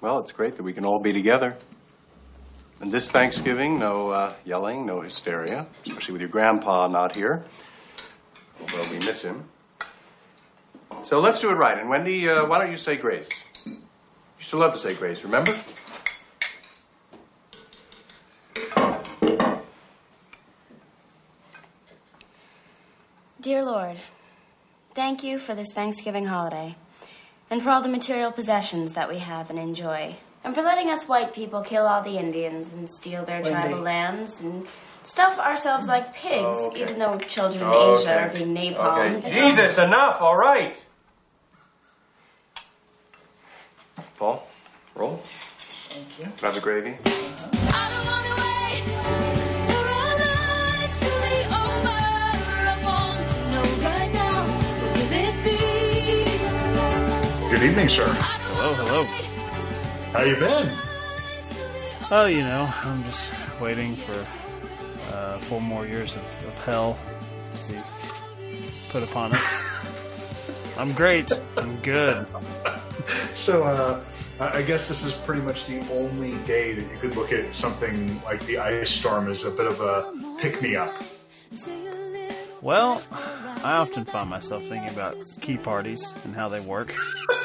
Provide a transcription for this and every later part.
Well, it's great that we can all be together. And this Thanksgiving, no uh, yelling, no hysteria, especially with your grandpa not here, although we miss him. So let's do it right. And Wendy, uh, why don't you say grace? You still love to say grace, remember? Dear Lord, thank you for this Thanksgiving holiday, and for all the material possessions that we have and enjoy, and for letting us white people kill all the Indians and steal their Wendy. tribal lands and stuff ourselves like pigs, oh, Okay. even though children in oh, Okay. Asia are being napalmed. Okay. Jesus, enough, all right. Paul, roll. Thank you. Grab the gravy. Good evening, sir. Hello, hello. How you been? Oh, you know, I'm just waiting for uh, four more years of, of hell to be put upon us. I'm great. I'm good. So, uh, I I guess this is pretty much the only day that you could look at something like the ice storm as a bit of a pick me up. Well, I often find myself thinking about key parties and how they work.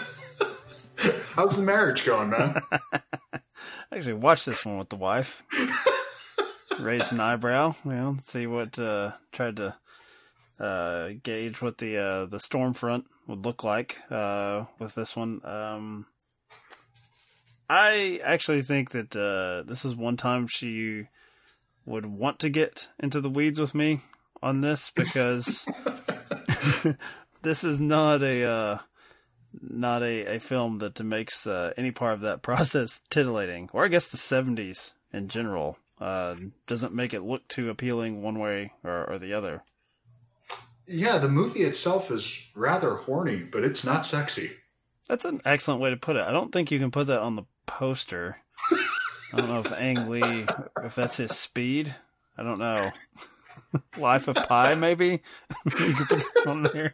How's the marriage going, man? Actually, watch this one with the wife. Raise an eyebrow, you know, see what uh tried to uh gauge what the uh the storm front would look like uh with this one. Um I actually think that uh this is one time she would want to get into the weeds with me on this because this is not a uh not a, a film that makes uh, any part of that process titillating, or I guess the '70s in general uh, doesn't make it look too appealing one way or, or the other. yeah, the movie itself is rather horny, but it's not sexy. That's an excellent way to put it. I don't think you can put that on the poster. I don't know if Ang Lee, if that's his speed. I don't know. Life of Pi, maybe you could put that on there.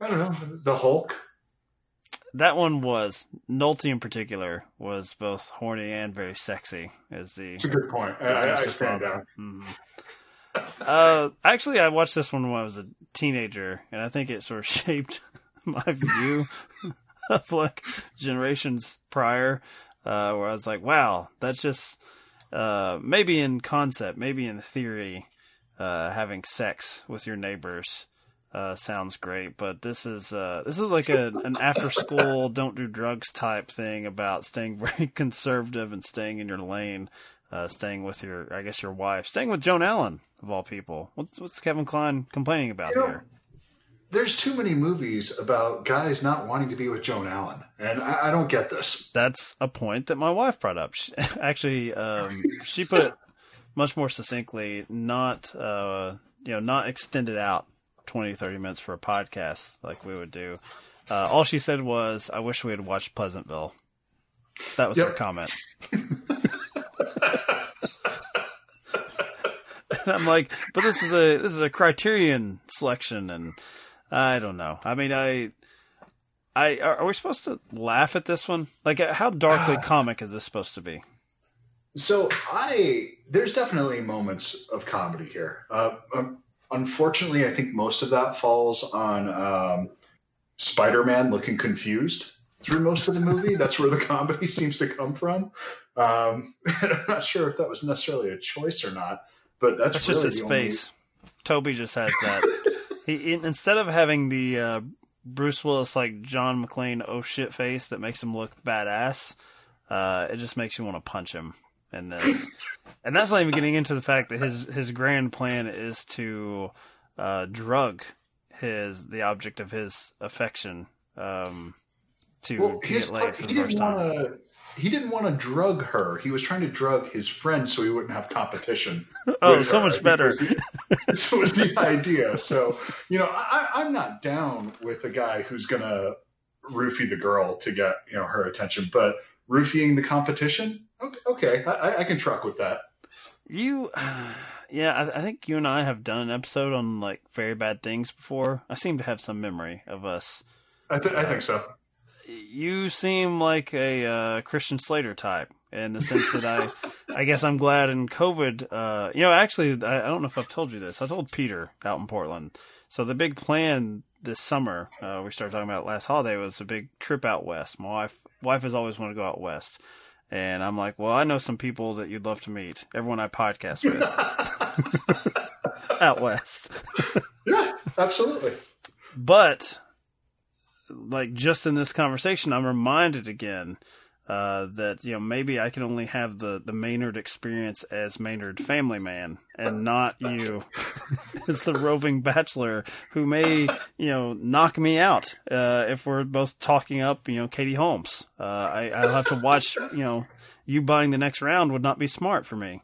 I don't know. The Hulk. That one was Nolte in particular was both horny and very sexy. Is the It's a good point. I, I, I stand down. Mhm. Uh, actually, I watched this one when I was a teenager, and I think it sort of shaped my view of like generations prior, uh, where I was like, "Wow, that's just uh, maybe in concept, maybe in theory, uh, having sex with your neighbors." Uh, sounds great, but this is uh, this is like a an after school don't do drugs type thing about staying very conservative and staying in your lane, uh, staying with your I guess your wife, staying with Joan Allen of all people. What's what's Kevin Kline complaining about You know, here? There's too many movies about guys not wanting to be with Joan Allen, and I, I don't get this. That's a point that my wife brought up. She, actually, um, she put it much more succinctly, not uh, you know, not extended out 20, 30 minutes for a podcast like we would do. Uh, all she said was, "I wish we had watched Pleasantville." That was her comment. and I'm like, but this is a this is a Criterion selection, and I don't know. I mean, I. I are, we supposed to laugh at this one? Like, how darkly Ah. comic is this supposed to be? So I there's definitely moments of comedy here. Uh, um, unfortunately, I think most of that falls on um, Spider-Man looking confused through most of the movie. That's where the comedy seems to come from. Um, I'm not sure if that was necessarily a choice or not, but that's, That's really just his the only- face. Tobey just has that. he in- instead of having the uh, Bruce Willis like John McClane oh shit face that makes him look badass, uh, it just makes you want to punch him in this. and that's not even getting into the fact that his his grand plan is to uh, drug his the object of his affection um, to, Well, to his get laid for the first time. want to. He didn't want to drug her. He was trying to drug his friend so he wouldn't have competition. Oh, so her. much better. This was the idea. So, you know, I, I'm not down with a guy who's going to roofie the girl to get, you know, her attention, but roofieing the competition, okay, okay I, I- I can truck with that. You, yeah, I, I think you and I have done an episode on like very bad things before. I seem to have some memory of us. I, th- I think so. you seem like a uh, Christian Slater type in the sense that I, I guess I'm glad in COVID. Uh, you know, actually, I, I don't know if I've told you this. I told Peter out in Portland. So the big plan this summer, uh, we started talking about last holiday, was a big trip out west. My wife, wife has always wanted to go out west. And I'm like, well, I know some people that you'd love to meet. Everyone I podcast with out west. Yeah, absolutely. But like just in this conversation, I'm reminded again uh, that you know maybe I can only have the the Maynard experience as Maynard family man, and not you as the roving bachelor who may you know knock me out uh, if we're both talking up you know Katie Holmes. Uh, I, I'll have to watch you know you buying the next round would not be smart for me.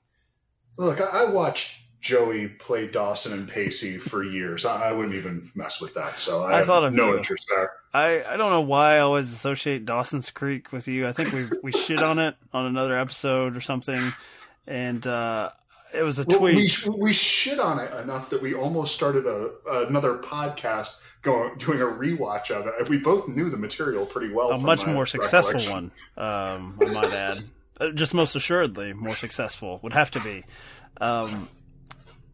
Look, I, I watched Joey play Dawson and Pacey for years. I, I wouldn't even mess with that. So I, I thought of no you. interest there. I, I don't know why I always associate Dawson's Creek with you. I think we we shit on it on another episode or something, and uh, it was a tweet. we we shit on it enough that we almost started a another podcast going doing a rewatch of it. We both knew the material pretty well. a much more successful one, um, I might add. Just most assuredly more successful would have to be. Um,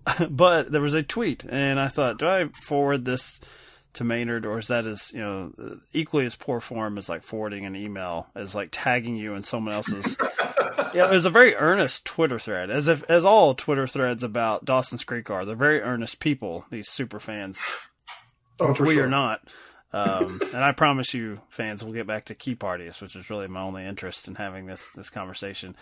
but there was a tweet, and I thought, do I forward this to Maynard, or is that as you know equally as poor form as like forwarding an email, as like tagging you in someone else's? yeah, it was a very earnest Twitter thread, as if as all Twitter threads about Dawson's Creek are. They're very earnest people, these super fans Oh, which we sure. are not. Um, and I promise you, fans, we'll get back to key parties, which is really my only interest in having this this conversation.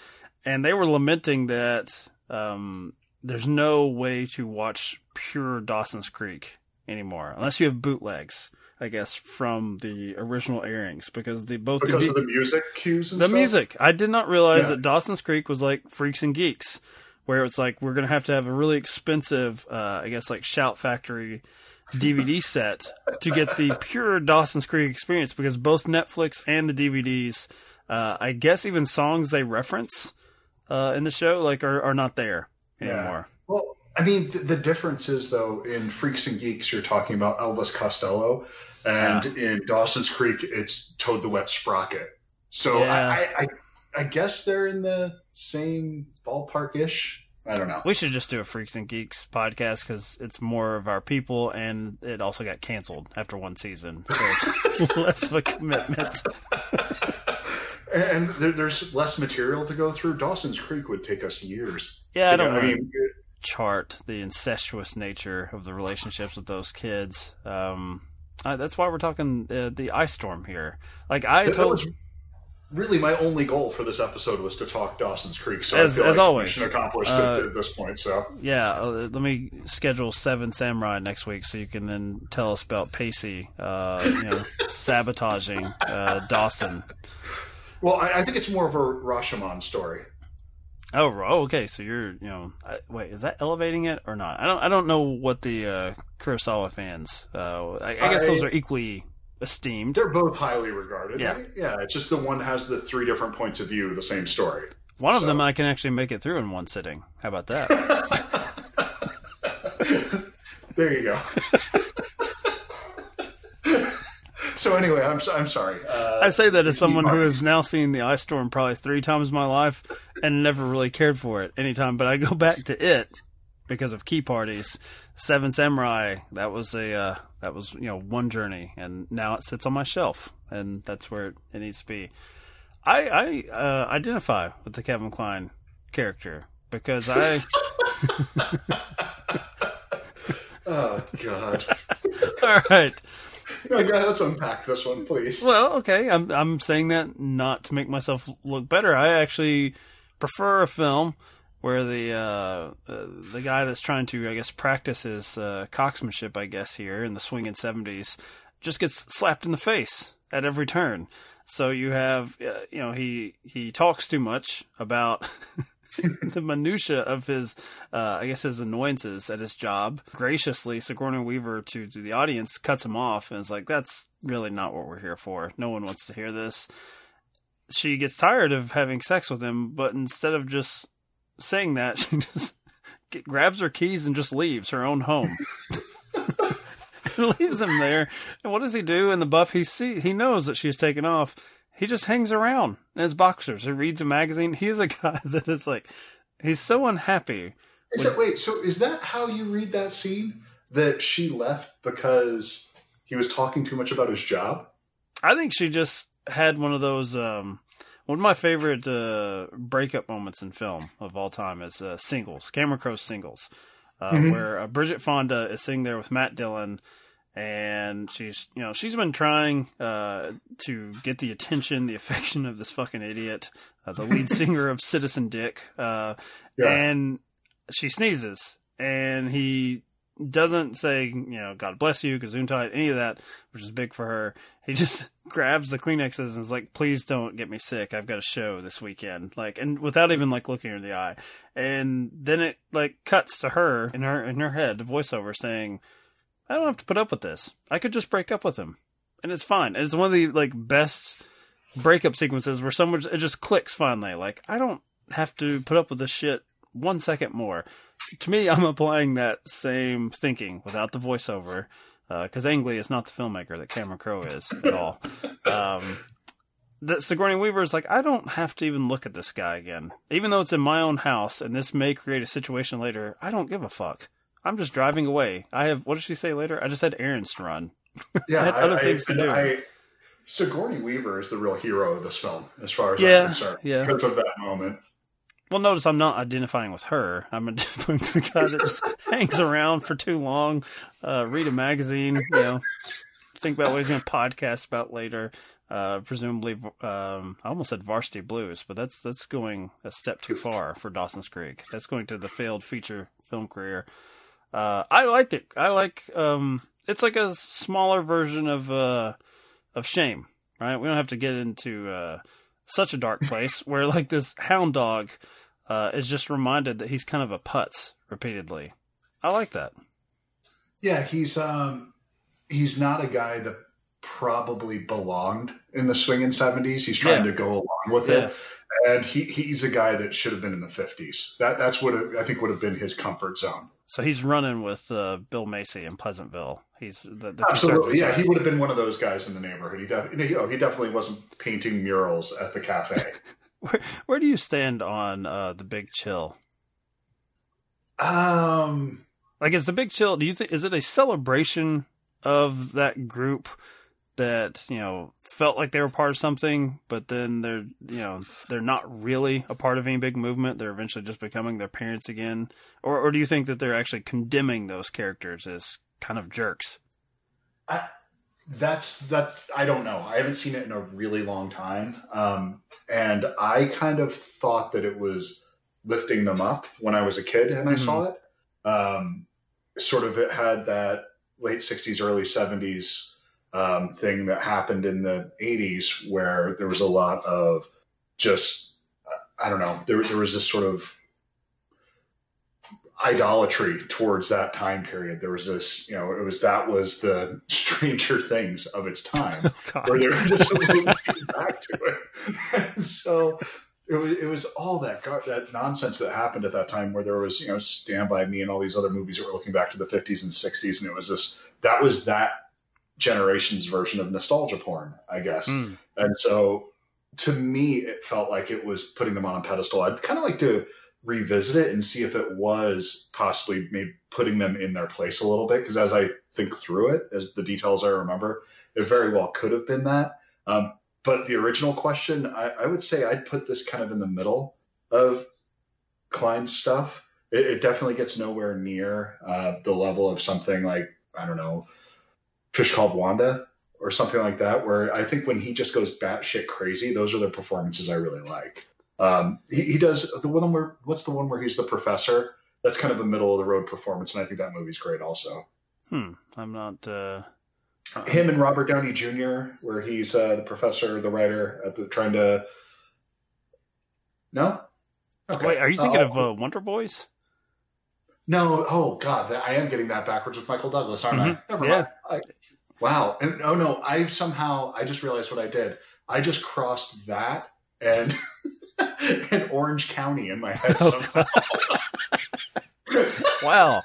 And they were lamenting that um, there's no way to watch pure Dawson's Creek anymore, unless you have bootlegs, I guess, from the original airings, because the both because the, of the music cues and the stuff? music. I did not realize Yeah. that Dawson's Creek was like Freaks and Geeks, where it's like we're gonna have to have a really expensive, uh, I guess, like Shout Factory DVD set to get the pure Dawson's Creek experience because both Netflix and the DVDs, uh, I guess, even songs they reference uh, in the show like are, are not there anymore. Well, I mean, the, the difference is though in Freaks and Geeks, you're talking about Elvis Costello, and in Dawson's Creek, it's Toad the Wet Sprocket. So Yeah. I, I, I, I guess they're in the same ballpark ish. I don't know. We should just do a Freaks and Geeks podcast because it's more of our people, and it also got canceled after one season, so it's less of a commitment. And there, there's less material to go through. Dawson's Creek would take us years. Yeah, I don't go- know. mean, chart the incestuous nature of the relationships with those kids. Um, uh, that's why we're talking uh, the ice storm here. Like I that, that told, was really my only goal for this episode was to talk Dawson's Creek. So As- as like always. mission accomplished Uh, at, at this point. So yeah. Uh, let me schedule Seven Samurai next week so you can then tell us about Pacey, uh, you know, sabotaging uh, Dawson. Well, I, I think it's more of a Rashomon story. Oh, oh, okay. So you're, you know, I, wait, is that elevating it or not? I don't, I don't know what the uh, Kurosawa fans. Uh, I, I guess those are equally esteemed. They're both highly regarded. Yeah. right? yeah. It's just the one has the three different points of view of the same story. One of them I can actually make it through in one sitting. How about that? There you go. so anyway, I'm I'm sorry. Uh, I say that as someone who has now seen the ice storm probably three times in my life and never really cared for it anytime. But I go back to it because of key parties. Seven Samurai. That was a uh, that was you know one journey, and now it sits on my shelf, and that's where it, it needs to be. I I uh, identify with the Kevin Kline character because I oh God. all right. No, let's unpack this one, please. Well, okay. I'm I'm saying that not to make myself look better. I actually prefer a film where the uh, uh, the guy that's trying to, I guess, practice his uh, cocksmanship, I guess, here in the swinging seventies, just gets slapped in the face at every turn. So you have, uh, you know, he he talks too much about the minutia of his, uh, I guess, his annoyances at his job. Graciously, Sigourney Weaver to, to the audience cuts him off and is like, "That's really not what we're here for. No one wants to hear this." She gets tired of having sex with him, but instead of just saying that, she just grabs her keys and just leaves her own home. leaves him there. And what does he do in the buff? He see he knows that she's taken off. He just hangs around in his boxers. He reads a magazine. He is a guy that is like he's so unhappy. Is that wait? So is that how you read that scene? That she left because he was talking too much about his job? I think she just had one of those. Um, one of my favorite uh, breakup moments in film of all time is uh, singles, Cameron Crowe singles, uh, Mhm. where uh, Bridget Fonda is sitting there with Matt Dillon, and she's you know she's been trying uh, to get the attention, the affection of this fucking idiot, uh, the lead singer of Citizen Dick, uh, Yeah. and she sneezes, and he doesn't say, you know, God bless you, Gesundheit, any of that, which is big for her. He just grabs the Kleenexes and is like, please don't get me sick. I've got a show this weekend. Like, and without even like looking her in the eye. And then it like cuts to her in her, in her head, the voiceover saying, I don't have to put up with this. I could just break up with him and it's fine. And it's one of the like best breakup sequences where someone, it just clicks finally. Like, I don't have to put up with this shit one second more to me, I'm applying that same thinking without the voiceover, because Ang Lee is not the filmmaker that Cameron Crowe is at all. Um, that Sigourney Weaver is like, I don't have to even look at this guy again, even though it's in my own house, and this may create a situation later. I don't give a fuck. I'm just driving away. I have what did she say later? I just had errands to run. Yeah, I had other things to do. I, Sigourney Weaver is the real hero of this film, as far as Yeah, I'm concerned, yeah. because of that moment. Well, notice I'm not identifying with her. I'm identifying with the guy that just hangs around for too long, uh, read a magazine, you know, think about what he's going to podcast about later. Uh, presumably, um, I almost said Varsity Blues, but that's that's going a step too far for Dawson's Creek. That's going to the failed feature film career. Uh, I liked it. I like. Um, it's like a smaller version of uh, of Shame, right? We don't have to get into uh, such a dark place where like this hound dog uh, is just reminded that he's kind of a putz repeatedly. I like that. Yeah, he's um, he's not a guy that probably belonged in the swinging seventies. He's trying Yeah. to go along with Yeah. it, and he he's a guy that should have been in the fifties. That that's what it, I think would have been his comfort zone. So he's running with uh, Bill Macy in Pleasantville. He's the, the Absolutely, yeah, he would have been one of those guys in the neighborhood. He def- you know, he definitely wasn't painting murals at the cafe. Where, where do you stand on uh, the Big Chill? um, Like, is the Big Chill? Do you think is it a celebration of that group that you know felt like they were part of something, but then they're you know they're not really a part of any big movement. They're eventually just becoming their parents again, or or do you think that they're actually condemning those characters as kind of jerks? that's that's I don't know. I haven't seen it in a really long time, um, and I kind of thought that it was lifting them up when I was a kid and I saw it. Um, sort of, it had that late '60s, early '70s um, thing that happened in the '80s, where there was a lot of just I don't know. There there was this sort of idolatry towards that time period. There was this, you know, it was that was the Stranger Things of its time, God. where they were just looking back to it. And so it was, it was all that that nonsense that happened at that time, where there was, you know, Stand by Me and all these other movies that were looking back to the 50s and 60s, and it was this that was that generation's version of nostalgia porn, I guess. Mm. And so to me, it felt like it was putting them on a pedestal. I'd kind of like to revisit it and see if it was possibly maybe putting them in their place a little bit. Because as I think through it, as the details I remember, it very well could have been that. Um, but the original question, I, I would say I'd put this kind of in the middle of Kline's stuff. It, it definitely gets nowhere near uh, the level of something like, I don't know, Fish Called Wanda or something like that, where I think when he just goes batshit crazy, those are the performances I really like. Um, he, he does the one where what's the one where he's the professor? That's kind of a middle of the road performance, and I think that movie's great also. Hmm. I'm not. Uh, Him and Robert Downey Jr., where he's uh, the professor, the writer, at the trying to. No. Okay. Wait, are you thinking Uh, of uh, Wonder Boys? No. Oh God, I am getting that backwards with Michael Douglas, aren't Mhm. I? Never Yeah. mind. I, wow. And, oh no, I somehow I just realized what I did. I just crossed that and and Orange County in my head Oh, somehow. Wow.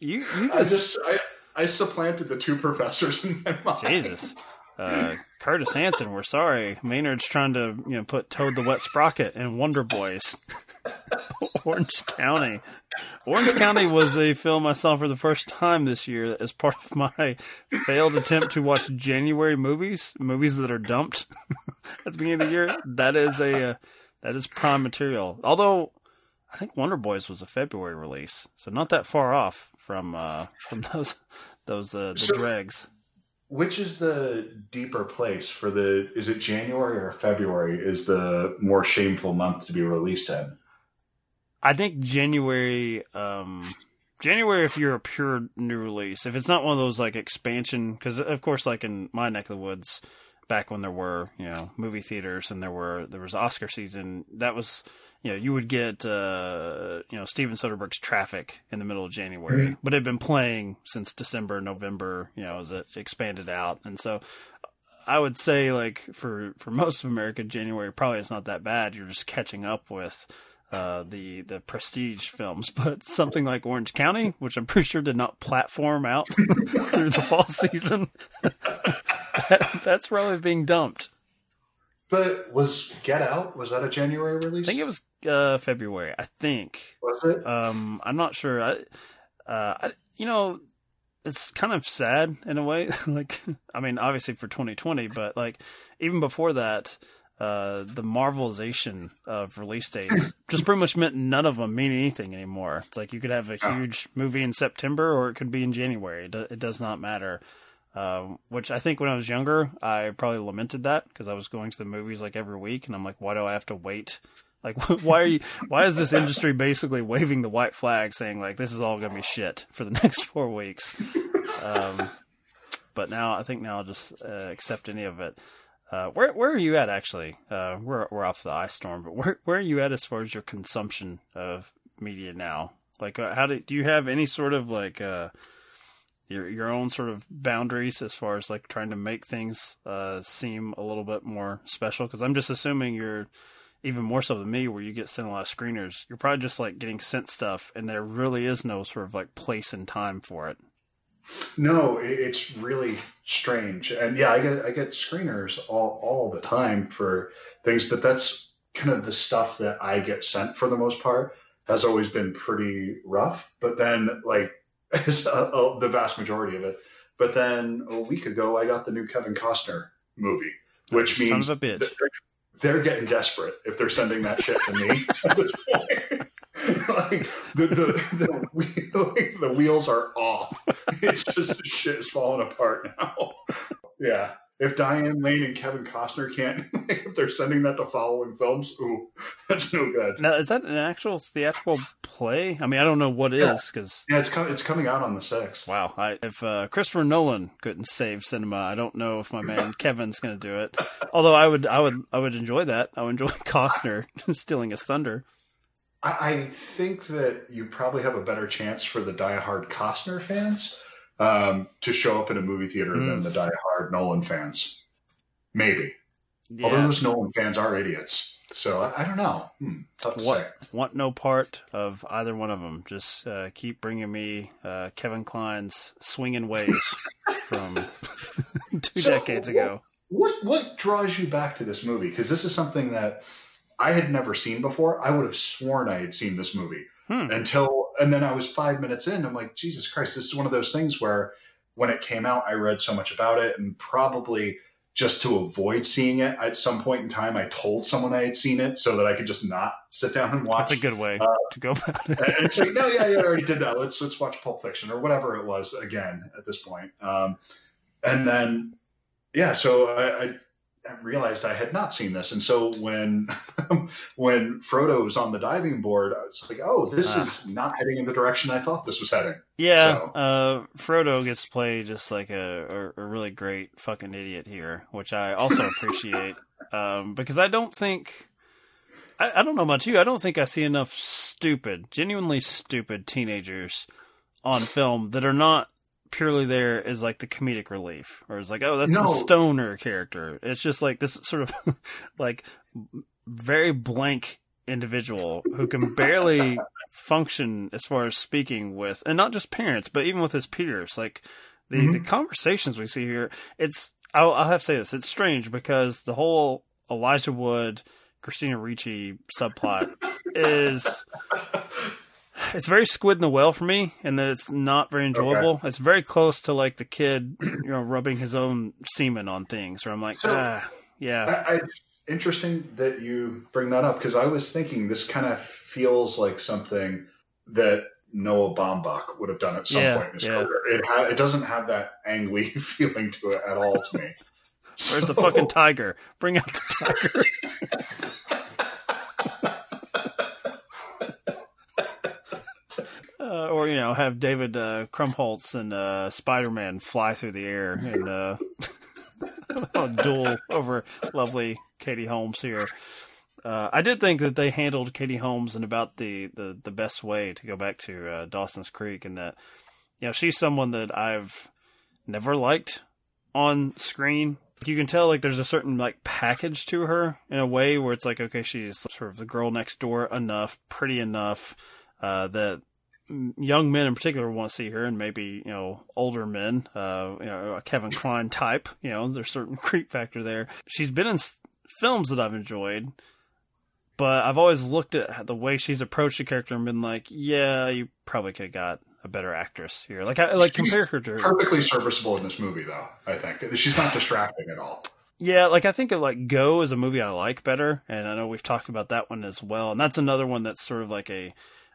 You you I just, just I, I supplanted the two professors in my mind. Jesus. Uh, Curtis Hanson, we're sorry. Maynard's trying to, you know, put Toad the Wet Sprocket and Wonder Boys. Orange County. Orange County was a film I saw for the first time this year as part of my failed attempt to watch January movies, movies that are dumped at the beginning of the year. That is a uh, that is prime material. Although I think Wonder Boys was a February release, so not that far off from uh, from those those uh, the So- dregs. Which is the deeper place for the? Is it January or February? Is the more shameful month to be released in? I think January, um, January if you're a pure new release. If it's not one of those like expansion, because of course, like in my neck of the woods, back when there were you know movie theaters and there were there was Oscar season, that was you know you would get uh, you know Steven Soderbergh's Traffic in the middle of January, but it had been playing since December, November, you know, as it expanded out, and so. I would say, like for for most of America, January probably is not that bad. You're just catching up with uh, the the prestige films, but something like Orange County, which I'm pretty sure did not platform out through the fall season, that, that's probably being dumped. But was Get Out? Was that a January release? I think it was uh, February. I think. Was it? Um, I'm not sure. I, uh, I, you know, it's kind of sad in a way. like, I mean, obviously for 2020, but like even before that, uh, the marvelization of release dates just pretty much meant none of them mean anything anymore. It's like you could have a huge movie in September or it could be in January. It, do, it does not matter. Um, which I think when I was younger, I probably lamented that because I was going to the movies like every week, and I'm like, why do I have to wait? Like, why are you? Why is this industry basically waving the white flag, saying like this is all gonna be shit for the next four weeks? Um, but now I think now I'll just uh, accept any of it. Uh, where where are you at actually? Uh, we're we're off the ice storm, but where where are you at as far as your consumption of media now? Like, uh, how do do you have any sort of like uh, your your own sort of boundaries as far as like trying to make things uh, seem a little bit more special? Because I'm just assuming you're even more so than me, where you get sent a lot of screeners. You're probably just like getting sent stuff, and there really is no sort of like place and time for it. No, it's really strange. And yeah, I get I get screeners all all the time for things, but that's kind of the stuff that I get sent for the most part has always been pretty rough. But then like it's, uh, uh, the vast majority of it. But then a week ago, I got the new Kevin Costner movie, which means a they're, they're getting desperate if they're sending that shit to me. at this point. like the the the, wheel, like, the wheels are off. It's just the shit is falling apart now. Yeah. If Diane Lane and Kevin Costner can't, if they're sending that to following films, ooh, that's no good. Now, is that an actual theatrical play? I mean, I don't know what it Yeah. is because Yeah, it's com- it's coming out on the sixth. wow, I, if uh, Christopher Nolan couldn't save cinema, I don't know if my man Kevin's going to do it. Although I would, I would, I would enjoy that. I would enjoy Costner stealing his thunder. I, I think that you probably have a better chance for the diehard Costner fans um, to show up in a movie theater Mm. than the diehard Nolan fans. Maybe. Although those Nolan fans are idiots. So I, I don't know. Hmm, tough to say. what want no part of either one of them. Just uh, keep bringing me uh, Kevin Kline's swinging ways from two So, decades ago. What what draws you back to this movie? Because this is something that I had never seen before. I would have sworn I had seen this movie Hmm. until, and then I was five minutes in. I'm like, Jesus Christ, this is one of those things where when it came out, I read so much about it, and probably just to avoid seeing it at some point in time, I told someone I had seen it so that I could just not sit down and watch. That's a good way Uh, to go about it. and like, no, yeah, yeah, I already did that. Let's let's watch Pulp Fiction or whatever it was again at this point. Um, and then, yeah, so I, I realized I had not seen this, and so when when Frodo was on the diving board, I was like, oh, this Ah. is not heading in the direction I thought this was heading. Yeah, So- uh, Frodo gets to play just like a, a, a really great fucking idiot here, which I also appreciate. Um, because I don't think, I, I don't know about you, I don't think I see enough stupid, genuinely stupid teenagers on film that are not purely there as like the comedic relief, or it's like, oh, that's No. the stoner character. It's just like this sort of like very blank individual who can barely function as far as speaking with, and not just parents, but even with his peers. Like the Mhm. the conversations we see here, it's I'll, I'll have to say this, it's strange because the whole Elijah Wood, Christina Ricci subplot is it's very squid and the whale for me, and that it's not very enjoyable. It's very close to like the kid, you know, rubbing his own semen on things, where I'm like, So- ah, yeah, I, I, interesting that you bring that up because I was thinking this kind of feels like something that Noah Baumbach would have done at some Yeah, point in his yeah. career. It, ha- it doesn't have that angry feeling to it at all to me. Where's the fucking tiger? Bring out the tiger. Uh, or you know, have David uh, Krumholtz and uh, Spider Man fly through the air and uh, duel over lovely Katie Holmes here. Uh, I did think that they handled Katie Holmes in about the, the, the best way to go back to uh, Dawson's Creek, and that you know she's someone that I've never liked on screen. You can tell like there's a certain like package to her in a way where it's like okay she's sort of the girl next door enough, pretty enough uh, that young men in particular want to see her, and maybe you know older men, uh, you know a Kevin Kline type. You know there's a certain creep factor there. She's been in s- films that I've enjoyed. But I've always looked at the way she's approached the character and been like, "Yeah, you probably could have got a better actress here." Like, I like She's compare her to Perfectly serviceable in this movie, though. I think she's not distracting at all. Yeah, like I think of like Go is a movie I like better, and I know we've talked about that one as well. And that's another one that's sort of like a,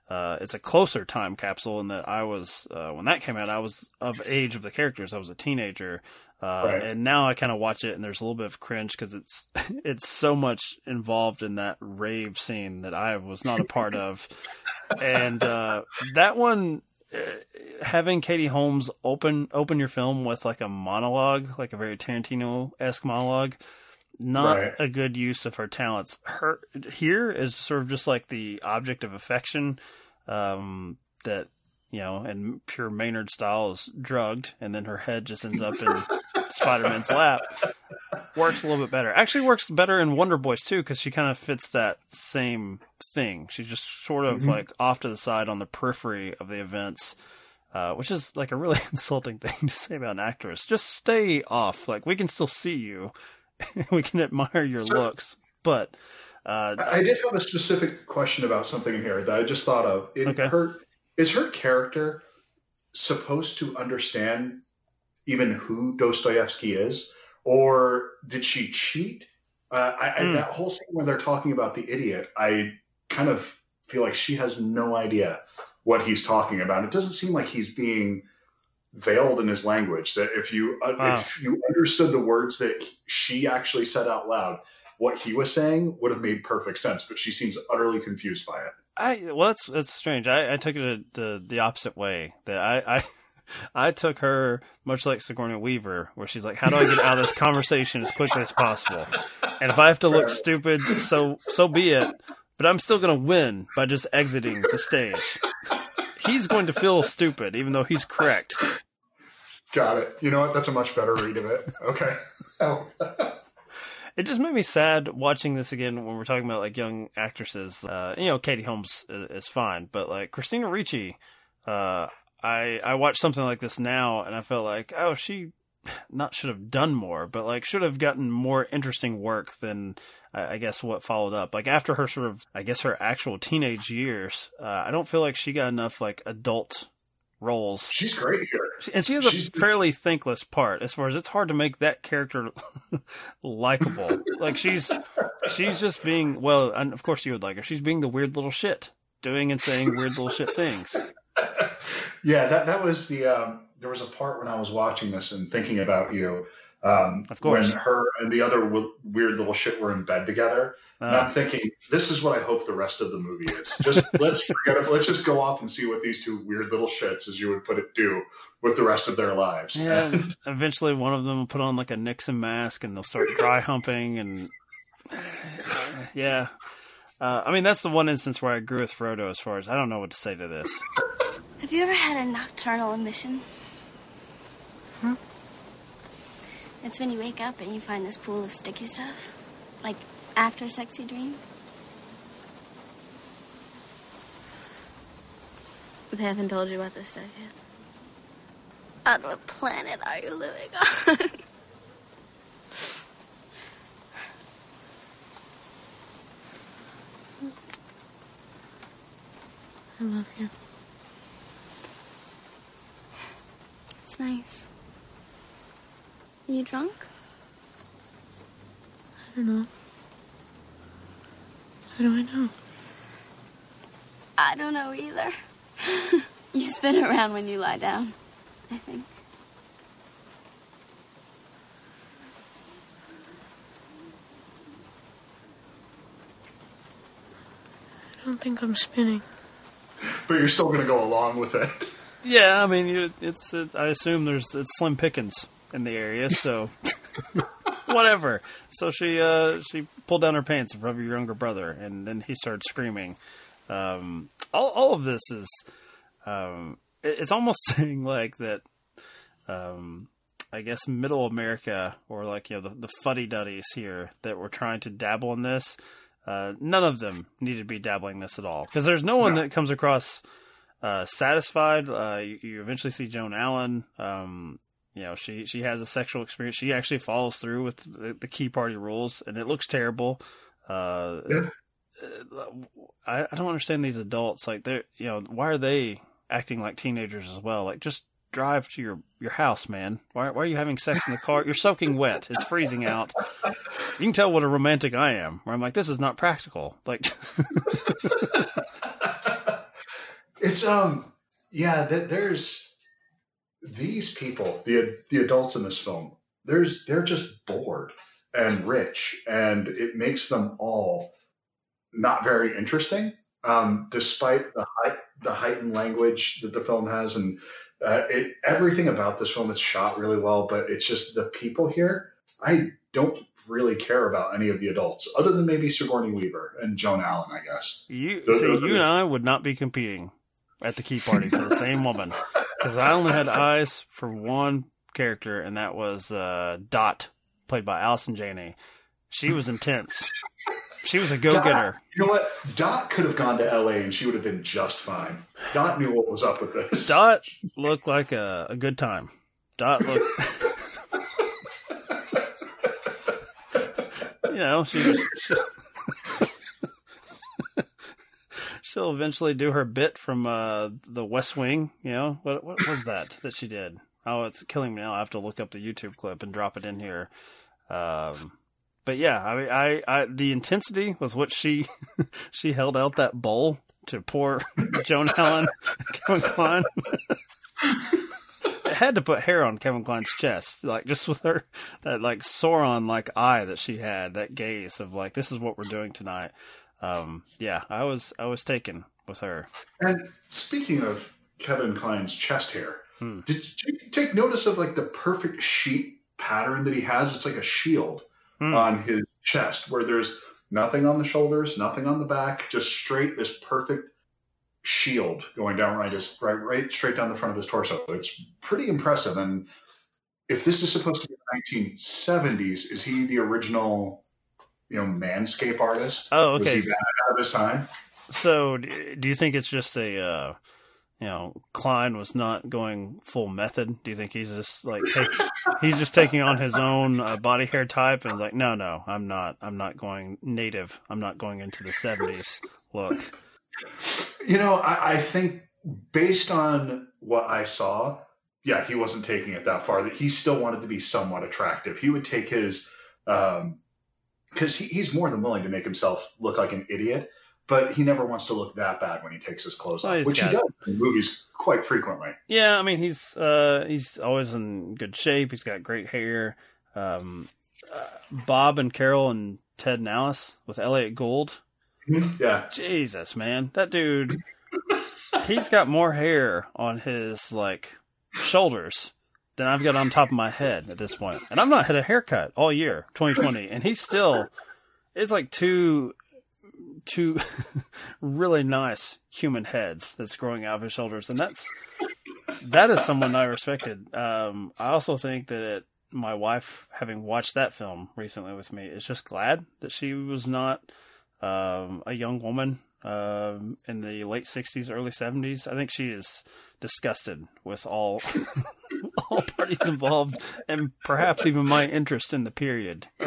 uh, it's a closer time capsule in that I was uh, when that came out, I was of age of the characters. I was a teenager, uh, Right. and now I kind of watch it and there's a little bit of cringe because it's it's so much involved in that rave scene that I was not a part of, and uh, that one uh, having Katie Holmes open open your film with like a monologue, like a very Tarantino esque monologue, not Right. a good use of her talents. Her here is sort of just like the object of affection um, that you know, in pure Maynard style, is drugged, and then her head just ends up in Spider Man's lap. Works a little bit better. Actually, works better in Wonder Boys too, because she kind of fits that same thing. She's just sort of Mhm. like off to the side on the periphery of the events. Uh, which is like a really insulting thing to say about an actress. Just stay off. Like we can still see you, we can admire your Sure. looks, but uh, I I did have a specific question about something in here that I just thought of. In Okay. her is her character supposed to understand even who Dostoevsky is, or did she cheat? Uh, I, I, Hmm. that whole scene where they're talking about the idiot, I kind of feel like she has no idea what he's talking about. It doesn't seem like he's being veiled in his language. That if you uh, Wow. if you understood the words that she actually said out loud, what he was saying would have made perfect sense. But she seems utterly confused by it. I well, that's that's strange. I, I took it the the opposite way. That I, I I took her much like Sigourney Weaver, where she's like, "How do I get out of this conversation as quickly as possible?" And if I have to look stupid, so so be it. But I'm still gonna win by just exiting the stage. He's going to feel stupid, even though he's correct. Got it. You know what? That's a much better read of it. Okay. Oh. It just made me sad watching this again when we're talking about like young actresses. Uh, you know, Katie Holmes is, fine, but like Christina Ricci, uh, I I watched something like this now and I felt like, oh, she not should have done more, but like should have gotten more interesting work than I I guess what followed up. Like after her sort of, I guess her actual teenage years, uh, I don't feel like she got enough like adult roles She's great here. and she has a She's- fairly thankless part as far as it's hard to make that character likable. like she's she's just being well, and of course you would like her. She's being the weird little shit, doing and saying weird little shit things. Yeah, that that was the. Um, there was a part when I was watching this and thinking about you. Um, Of course. When her and the other w- weird little shit were in bed together, and I'm Uh, thinking, this is what I hope the rest of the movie is. Just let's forget it. Let's just go off and see what these two weird little shits, as you would put it, do with the rest of their lives. yeah, and eventually one of them will put on like a Nixon mask and they'll start dry humping and yeah. Uh, I mean, that's the one instance where I agree with Frodo as far as I don't know what to say to this. Have you ever had a nocturnal emission? Hmm? It's when you wake up and you find this pool of sticky stuff. Like after sexy dream. They haven't told you about this stuff yet. On what planet are you living on? I love you. It's nice. Are you drunk? I don't know. How do I know? I don't know either. you spin around when you lie down, I think. I don't think I'm spinning. But you're still going to go along with it. Yeah, I mean, you, it's, it's. I assume there's it's slim pickings in the area, so whatever. So she uh, she pulled down her pants in front of your younger brother, and then he started screaming. Um, all all of this is, um, it, it's almost saying like that. Um, I guess middle America or like you know the, the fuddy duddies here that were trying to dabble in this. Uh, none of them need to be dabbling this at all because there's no one No. that comes across uh, satisfied. Uh, you, you eventually see Joan Allen. Um, you know, she she has a sexual experience. She actually follows through with the, the key party rules, and it looks terrible. Uh, Yeah. I, I don't understand these adults. Like they're you know why are they acting like teenagers as well? Like just drive to your your house, man. Why why are you having sex in the car? You're soaking wet. It's freezing out. You can tell what a romantic I am. Where I'm like, this is not practical. Like, It's um yeah, th- there's these people, the the adults in this film. There's they're just bored and rich, and it makes them all not very interesting. Um, despite the height, the heightened language that the film has, and uh, it, everything about this film is shot really well, but it's just the people here. I don't really care about any of the adults, other than maybe Sigourney Weaver and Joan Allen, I guess. You Those see, are- you and I would not be competing at the key party for the same woman because I only had eyes for one character, and that was uh, Dot, played by Allison Janney. She was intense. She was a go-getter. You know what? Dot could have gone to LA and she would have been just fine. Dot knew what was up with this. Dot looked like a, a good time. Dot looked. you know, she was. She, she'll eventually do her bit from uh, the West Wing. You know what? What was that that she did? Oh, it's killing me now. I have to look up the YouTube clip and drop it in here. Um, but yeah, I mean, I, I the intensity with which she she held out that bowl to poor Joan Allen, Kevin Kline. it had to put hair on Kevin Kline's chest, like just with her that like Sauron like eye that she had, that gaze of like this is what we're doing tonight. Um, yeah, I was I was taken with her. And speaking of Kevin Kline's chest hair, Hmm. did you take notice of like the perfect sheet pattern that he has? It's like a shield Hmm. on his chest where there's nothing on the shoulders, nothing on the back, just straight this perfect shield going down right his right right straight down the front of his torso. It's pretty impressive. And if this is supposed to be the 1970s, is he the original, you know, manscape artist? Oh, Was okay. he that ahead of his time? So, do you think it's just a, uh, you know, Kline was not going full method? Do you think he's just like take, he's just taking on his own uh, body hair type and like, no, no, I'm not, I'm not going native. I'm not going into the '70s look. You know, I, I think based on what I saw, yeah, he wasn't taking it that far. That he still wanted to be somewhat attractive. He would take his, because he, he's more than willing to make himself look like an idiot, but he never wants to look that bad when he takes his clothes Well, off, which he does in movies quite frequently. Yeah, I mean he's uh, he's always in good shape. He's got great hair. Um, uh, Bob and Carol and Ted and Alice with Elliott Gould. Yeah, Jesus, man, that dude. he's got more hair on his like shoulders than I've got on top of my head at this point. And I've not had a haircut all year, 2020, and he's still. It's like two, two really nice human heads that's growing out of his shoulders, and that's that is someone I respected. Um, I also think that my wife, having watched that film recently with me, is just glad that she was not um, a young woman um, in the late '60s, early '70s. I think she is disgusted with all all parties involved, and perhaps even my interest in the period.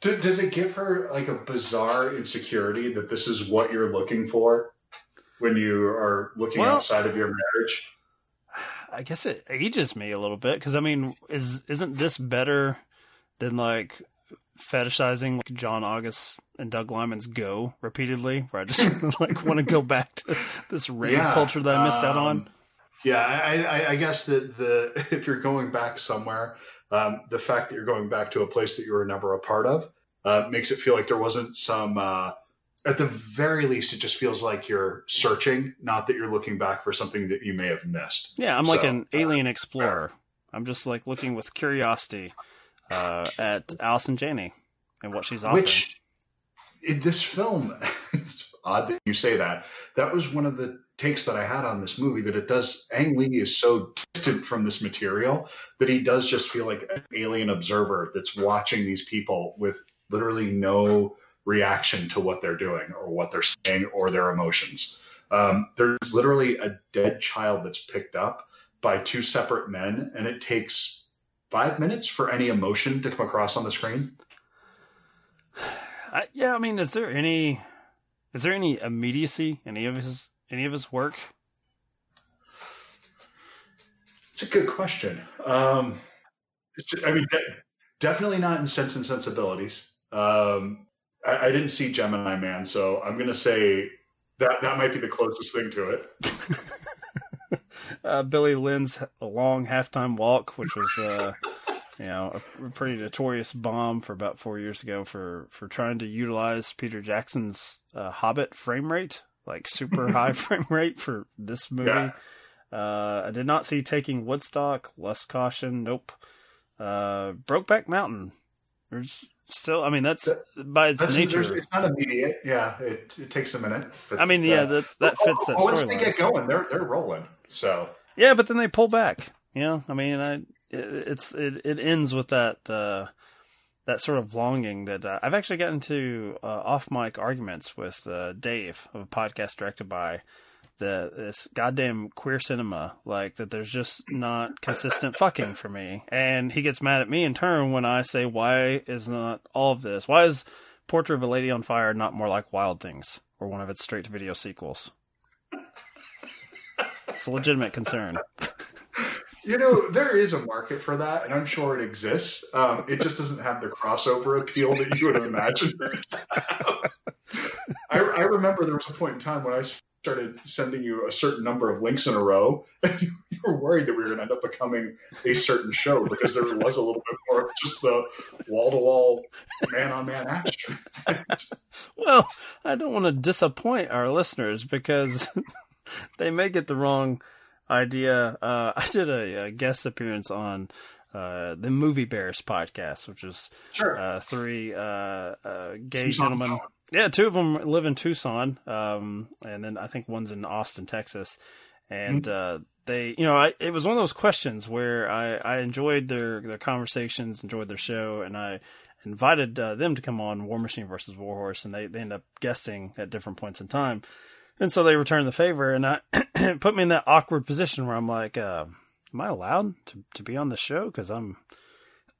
Does it give her like a bizarre insecurity that this is what you're looking for when you are looking Well- outside of your marriage? I guess it ages me a little bit because I mean, is isn't this better than like fetishizing like John August and Doug Liman's "Go" repeatedly, where I just like want to go back to this rave Yeah, culture that I missed out on. um, Yeah, I, I, I guess that the if you're going back somewhere, um, the fact that you're going back to a place that you were never a part of uh, makes it feel like there wasn't some. Uh, at the very least, it just feels like you're searching, not that you're looking back for something that you may have missed. Yeah, I'm like So, an alien explorer. I'm just like looking with curiosity uh, at Allison Janney and what she's offering. Which in this film, it's odd that you say that. That was one of the takes that I had on this movie that it does. Ang Lee is so distant from this material that he does just feel like an alien observer that's watching these people with literally no reaction to what they're doing or what they're saying or their emotions. Um, there's literally a dead child that's picked up by two separate men, and it takes five minutes for any emotion to come across on the screen. I, yeah, I mean, is there any is there any immediacy in any of his any of his work? It's a good question. Um, it's, I mean, de- definitely not in Sense and Sensibilities. Um, I, I didn't see Gemini Man, so I'm going to say that that might be the closest thing to it. uh, Billy Lynn's long halftime walk, which was uh, you know a pretty notorious bomb for about four years ago for for trying to utilize Peter Jackson's uh, Hobbit frame rate, like super high frame rate for this movie. Yeah. Uh, I did not see Taking Woodstock, Lust, Caution, nope. Uh, Brokeback Mountain. There's still, I mean, that's by its That's, nature. it's not immediate. Yeah, it, it takes a minute. I mean, yeah, uh, that's that fits that oh, once they get going, they're they're rolling. So Yeah, but then they pull back. You know, I mean, I it, it's it it ends with that uh, that sort of longing that uh, I've actually gotten into uh, off mic arguments with uh, Dave of a podcast directed by the this goddamn queer cinema. Like that, there's just not consistent fucking for me, and he gets mad at me in turn when I say, "Why is not all of this? Why is Portrait of a Lady on Fire not more like Wild Things or one of its straight to video sequels?" It's a legitimate concern. you know there is a market for that, and I'm sure it exists. Um, it just doesn't have the crossover appeal that you would imagine. I, I remember there was a point in time when I started sending you a certain number of links in a row, and you, you were worried that we were going to end up becoming a certain show because there was a little bit more of just the wall to wall, man on man action. Well, I don't want to disappoint our listeners because they may get the wrong idea. Uh, I did a, a guest appearance on uh, the Movie Bears podcast, which is Sure. uh, three uh, uh, gay Tucson, gentlemen. Yeah, two of them live in Tucson, um, and then I think one's in Austin, Texas. And uh, they, you know, I, it was one of those questions where I, I enjoyed their their conversations, enjoyed their show, and I invited uh, them to come on War Machine versus Warhorse, and they they end up guesting at different points in time. And so they returned the favor, and I put me in that awkward position where I'm like, uh, "Am I allowed to to be on the show?" Because I'm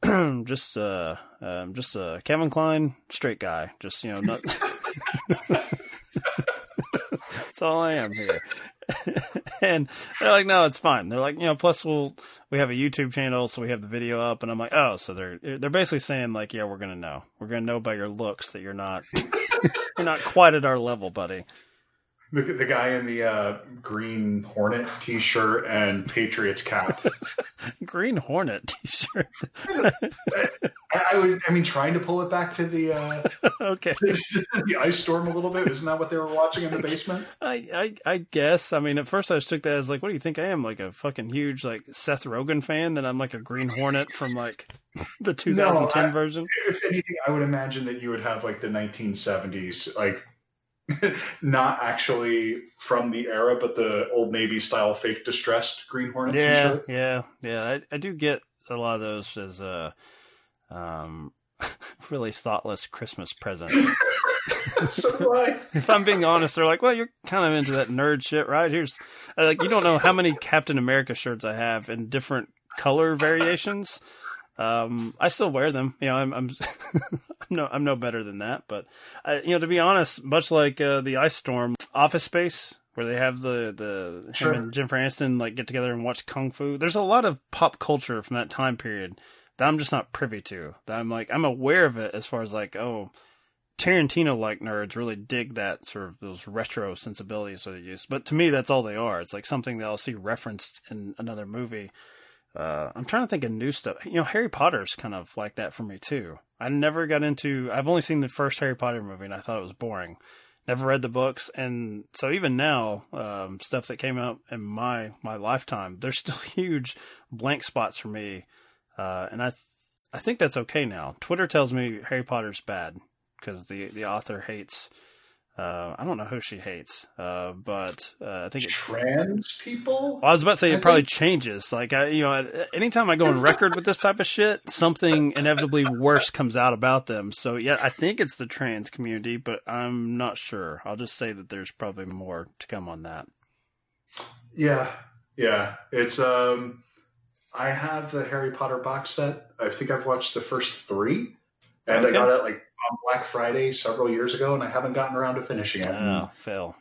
just uh, um, just a Kevin Kline straight guy, just you know, not. That's all I am here. and they're like, no, it's fine. They're like, you know, plus we'll we have a YouTube channel, so we have the video up, and I'm like, oh, so they're they're basically saying like, yeah, we're gonna know, we're gonna know by your looks that you're not you're not quite at our level, buddy. The, the guy in the uh, green Hornet T-shirt and Patriots cap. Green Hornet T-shirt. I, I would. I mean, trying to pull it back to the uh, okay, the ice storm a little bit. Isn't that what they were watching in the basement? I, I I guess. I mean, at first I just took that as like, what do you think I am? Like a fucking huge like Seth Rogen fan? Then I'm like a Green Hornet from like the 2010 I- version. If anything, I would imagine that you would have like the 1970s, like not actually from the era, but the old Navy style fake distressed Green Hornet Yeah, T-shirt. yeah, yeah. I, I do get a lot of those as uh, um, really thoughtless Christmas presents. so if I'm being honest, they're like, well, you're kind of into that nerd shit, right? Here's like, you don't know how many Captain America shirts I have in different color variations. Um, I still wear them. You know, I'm, I'm, I'm no, I'm no better than that. But, I, you know, to be honest, much like uh, the Ice Storm Office Space, where they have the the Sure. him and Jennifer Aniston like get together and watch kung fu. There's a lot of pop culture from that time period that I'm just not privy to. That I'm like, I'm aware of it as far as like, oh, Tarantino like nerds really dig that sort of those retro sensibilities that they use. But to me, that's all they are. It's like something that I'll see referenced in another movie. Uh, I'm trying to think of new stuff. You know, Harry Potter's kind of like that for me too. I never got into. I've only seen the first Harry Potter movie, and I thought it was boring. Never read the books, and so even now, um, stuff that came out in my my lifetime, there's still huge blank spots for me, uh, and I th- I think that's okay now. Twitter tells me Harry Potter's bad because the the author hates. Uh, I don't know who she hates, uh, but uh, I think it, Trans people? well, I was about to say I it probably think- changes. Like I, you know, anytime I go on record with this type of shit, something inevitably worse comes out about them. So yeah, I think it's the trans community, but I'm not sure. I'll just say that there's probably more to come on that. Yeah, yeah. It's um, I have the Harry Potter box set. I think I've watched the first three, and I got it like on Black Friday several years ago, and I haven't gotten around to finishing it. Oh, Phil.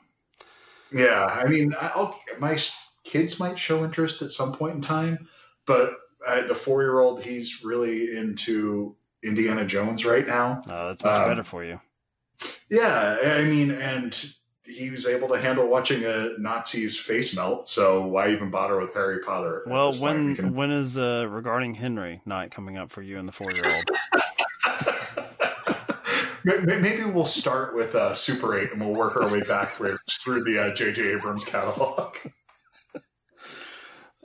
Yeah, I mean, I'll, my kids might show interest at some point in time, but uh, the four-year-old, he's really into Indiana Jones right now. Oh, that's much Um, better for you. Yeah, I mean, and he was able to handle watching a Nazi's face melt. So why even bother with Harry Potter? Well, when We can- when is uh, regarding Henry night coming up for you and the four year old? Ma- ma- Maybe we'll start with uh, Super 8 and we'll work our way backwards through the uh, J.J. Abrams catalog.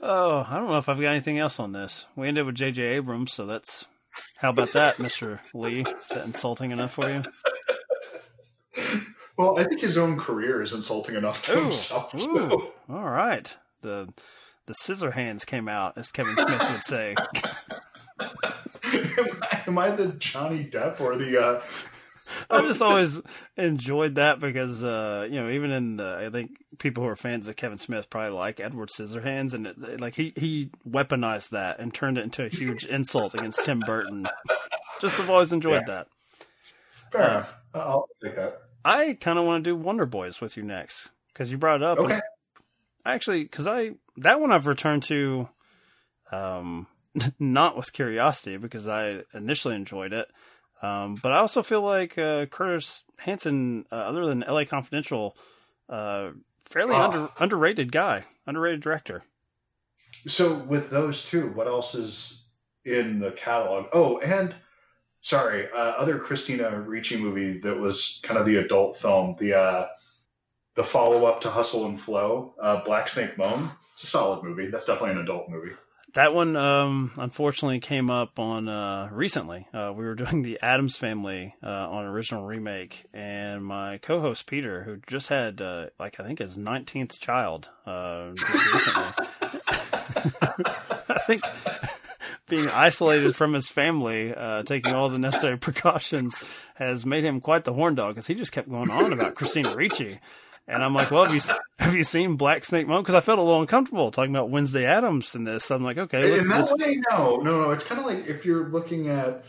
Oh, I don't know if I've got anything else on this. We ended with J.J. Abrams, so that's how about that, Mister Lee? Is that insulting enough for you? well, I think his own career is insulting enough to Ooh, himself. ooh. so- All right. The the scissor hands came out, as Kevin Smith would say. am, I, am I the Johnny Depp or the? Uh, I just always enjoyed that because uh, you know, even in the I think people who are fans of Kevin Smith probably like Edward Scissorhands, and it, like he he weaponized that and turned it into a huge insult against Tim Burton. Just have always enjoyed Yeah. that. fair enough. I'll take that. I kind of want to do Wonder Boys with you next because you brought it up. Okay. Actually, because I that one I've returned to, um, not with curiosity because I initially enjoyed it, um, but I also feel like uh, Curtis Hanson, uh, other than L.A. Confidential, uh, fairly Ah. under, underrated guy, underrated director. So with those two, what else is in the catalog? Oh, and sorry, uh, other Christina Ricci movie that was kind of the adult film, the uh, the follow up to Hustle and Flow, uh, Black Snake Moan. It's a solid movie. That's definitely an adult movie. That one, um, unfortunately, came up on uh, recently. Uh, we were doing the Addams Family uh, on original remake, and my co-host Peter, who just had uh, like I think his nineteenth child, uh, just recently. I think being isolated from his family, uh, taking all the necessary precautions, has made him quite the horn dog because he just kept going on about Christina Ricci. And I'm like, well, have you have you seen Black Snake Moan? Because I felt a little uncomfortable talking about Wednesday Addams in this. I'm like, okay, in let's that way, no, no, no. It's kind of like if you're looking at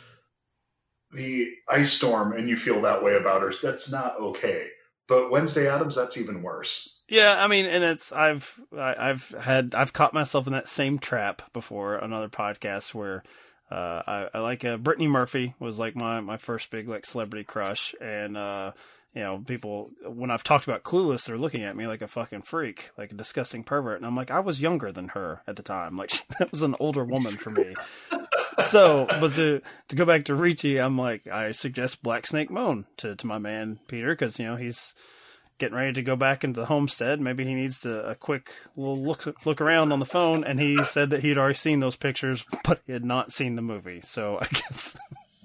the Ice Storm and you feel that way about her, that's not okay. But Wednesday Addams, that's even worse. Yeah, I mean, and it's I've I, I've had I've caught myself in that same trap before Another podcast where uh, I, I like uh, Brittany Murphy was like my my first big like celebrity crush, and uh, you know people when I've talked about Clueless, they're looking at me like a fucking freak, like a disgusting pervert, and I'm like I was younger than her at the time, like that was an older woman for me. so, but to to go back to Ricci, I'm like I suggest Black Snake Moan to to my man Peter because you know he's getting ready to go back into the homestead. Maybe he needs to, a quick little look look around on the phone, and he said that he'd already seen those pictures, but he had not seen the movie. So I guess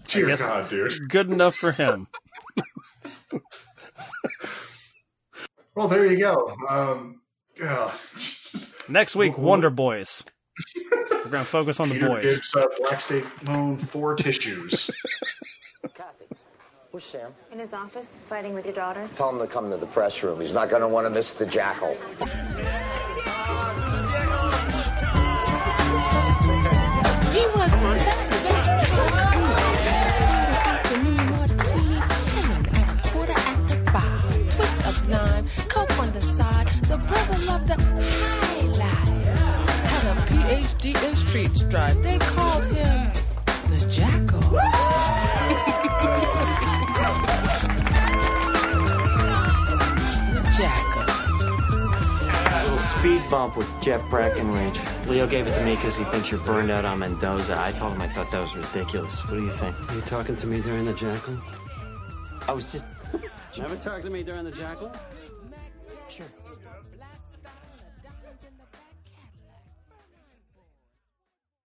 Dear guess- God, dude. good enough for him. Well, there you go. Um, yeah. Next week, Wh- wh- Wonder Boys. We're gonna focus on the Peter boys. gives uh, Black Snake Moan four tissues. Kathy, where's Sam? In his office, fighting with your daughter. Tell him to come to the press room. He's not going to want to miss the jackal. He was brother the high life. Had a PhD in street stride. They called him the Jackal. the Jackal. little speed bump with Jeff Brackenridge. Leo gave it to me because he thinks you're burned out on Mendoza. I told him I thought that was ridiculous. What do you think? Are you talking to me during the jackal? I was just. Never talk to me during the jackal? Sure.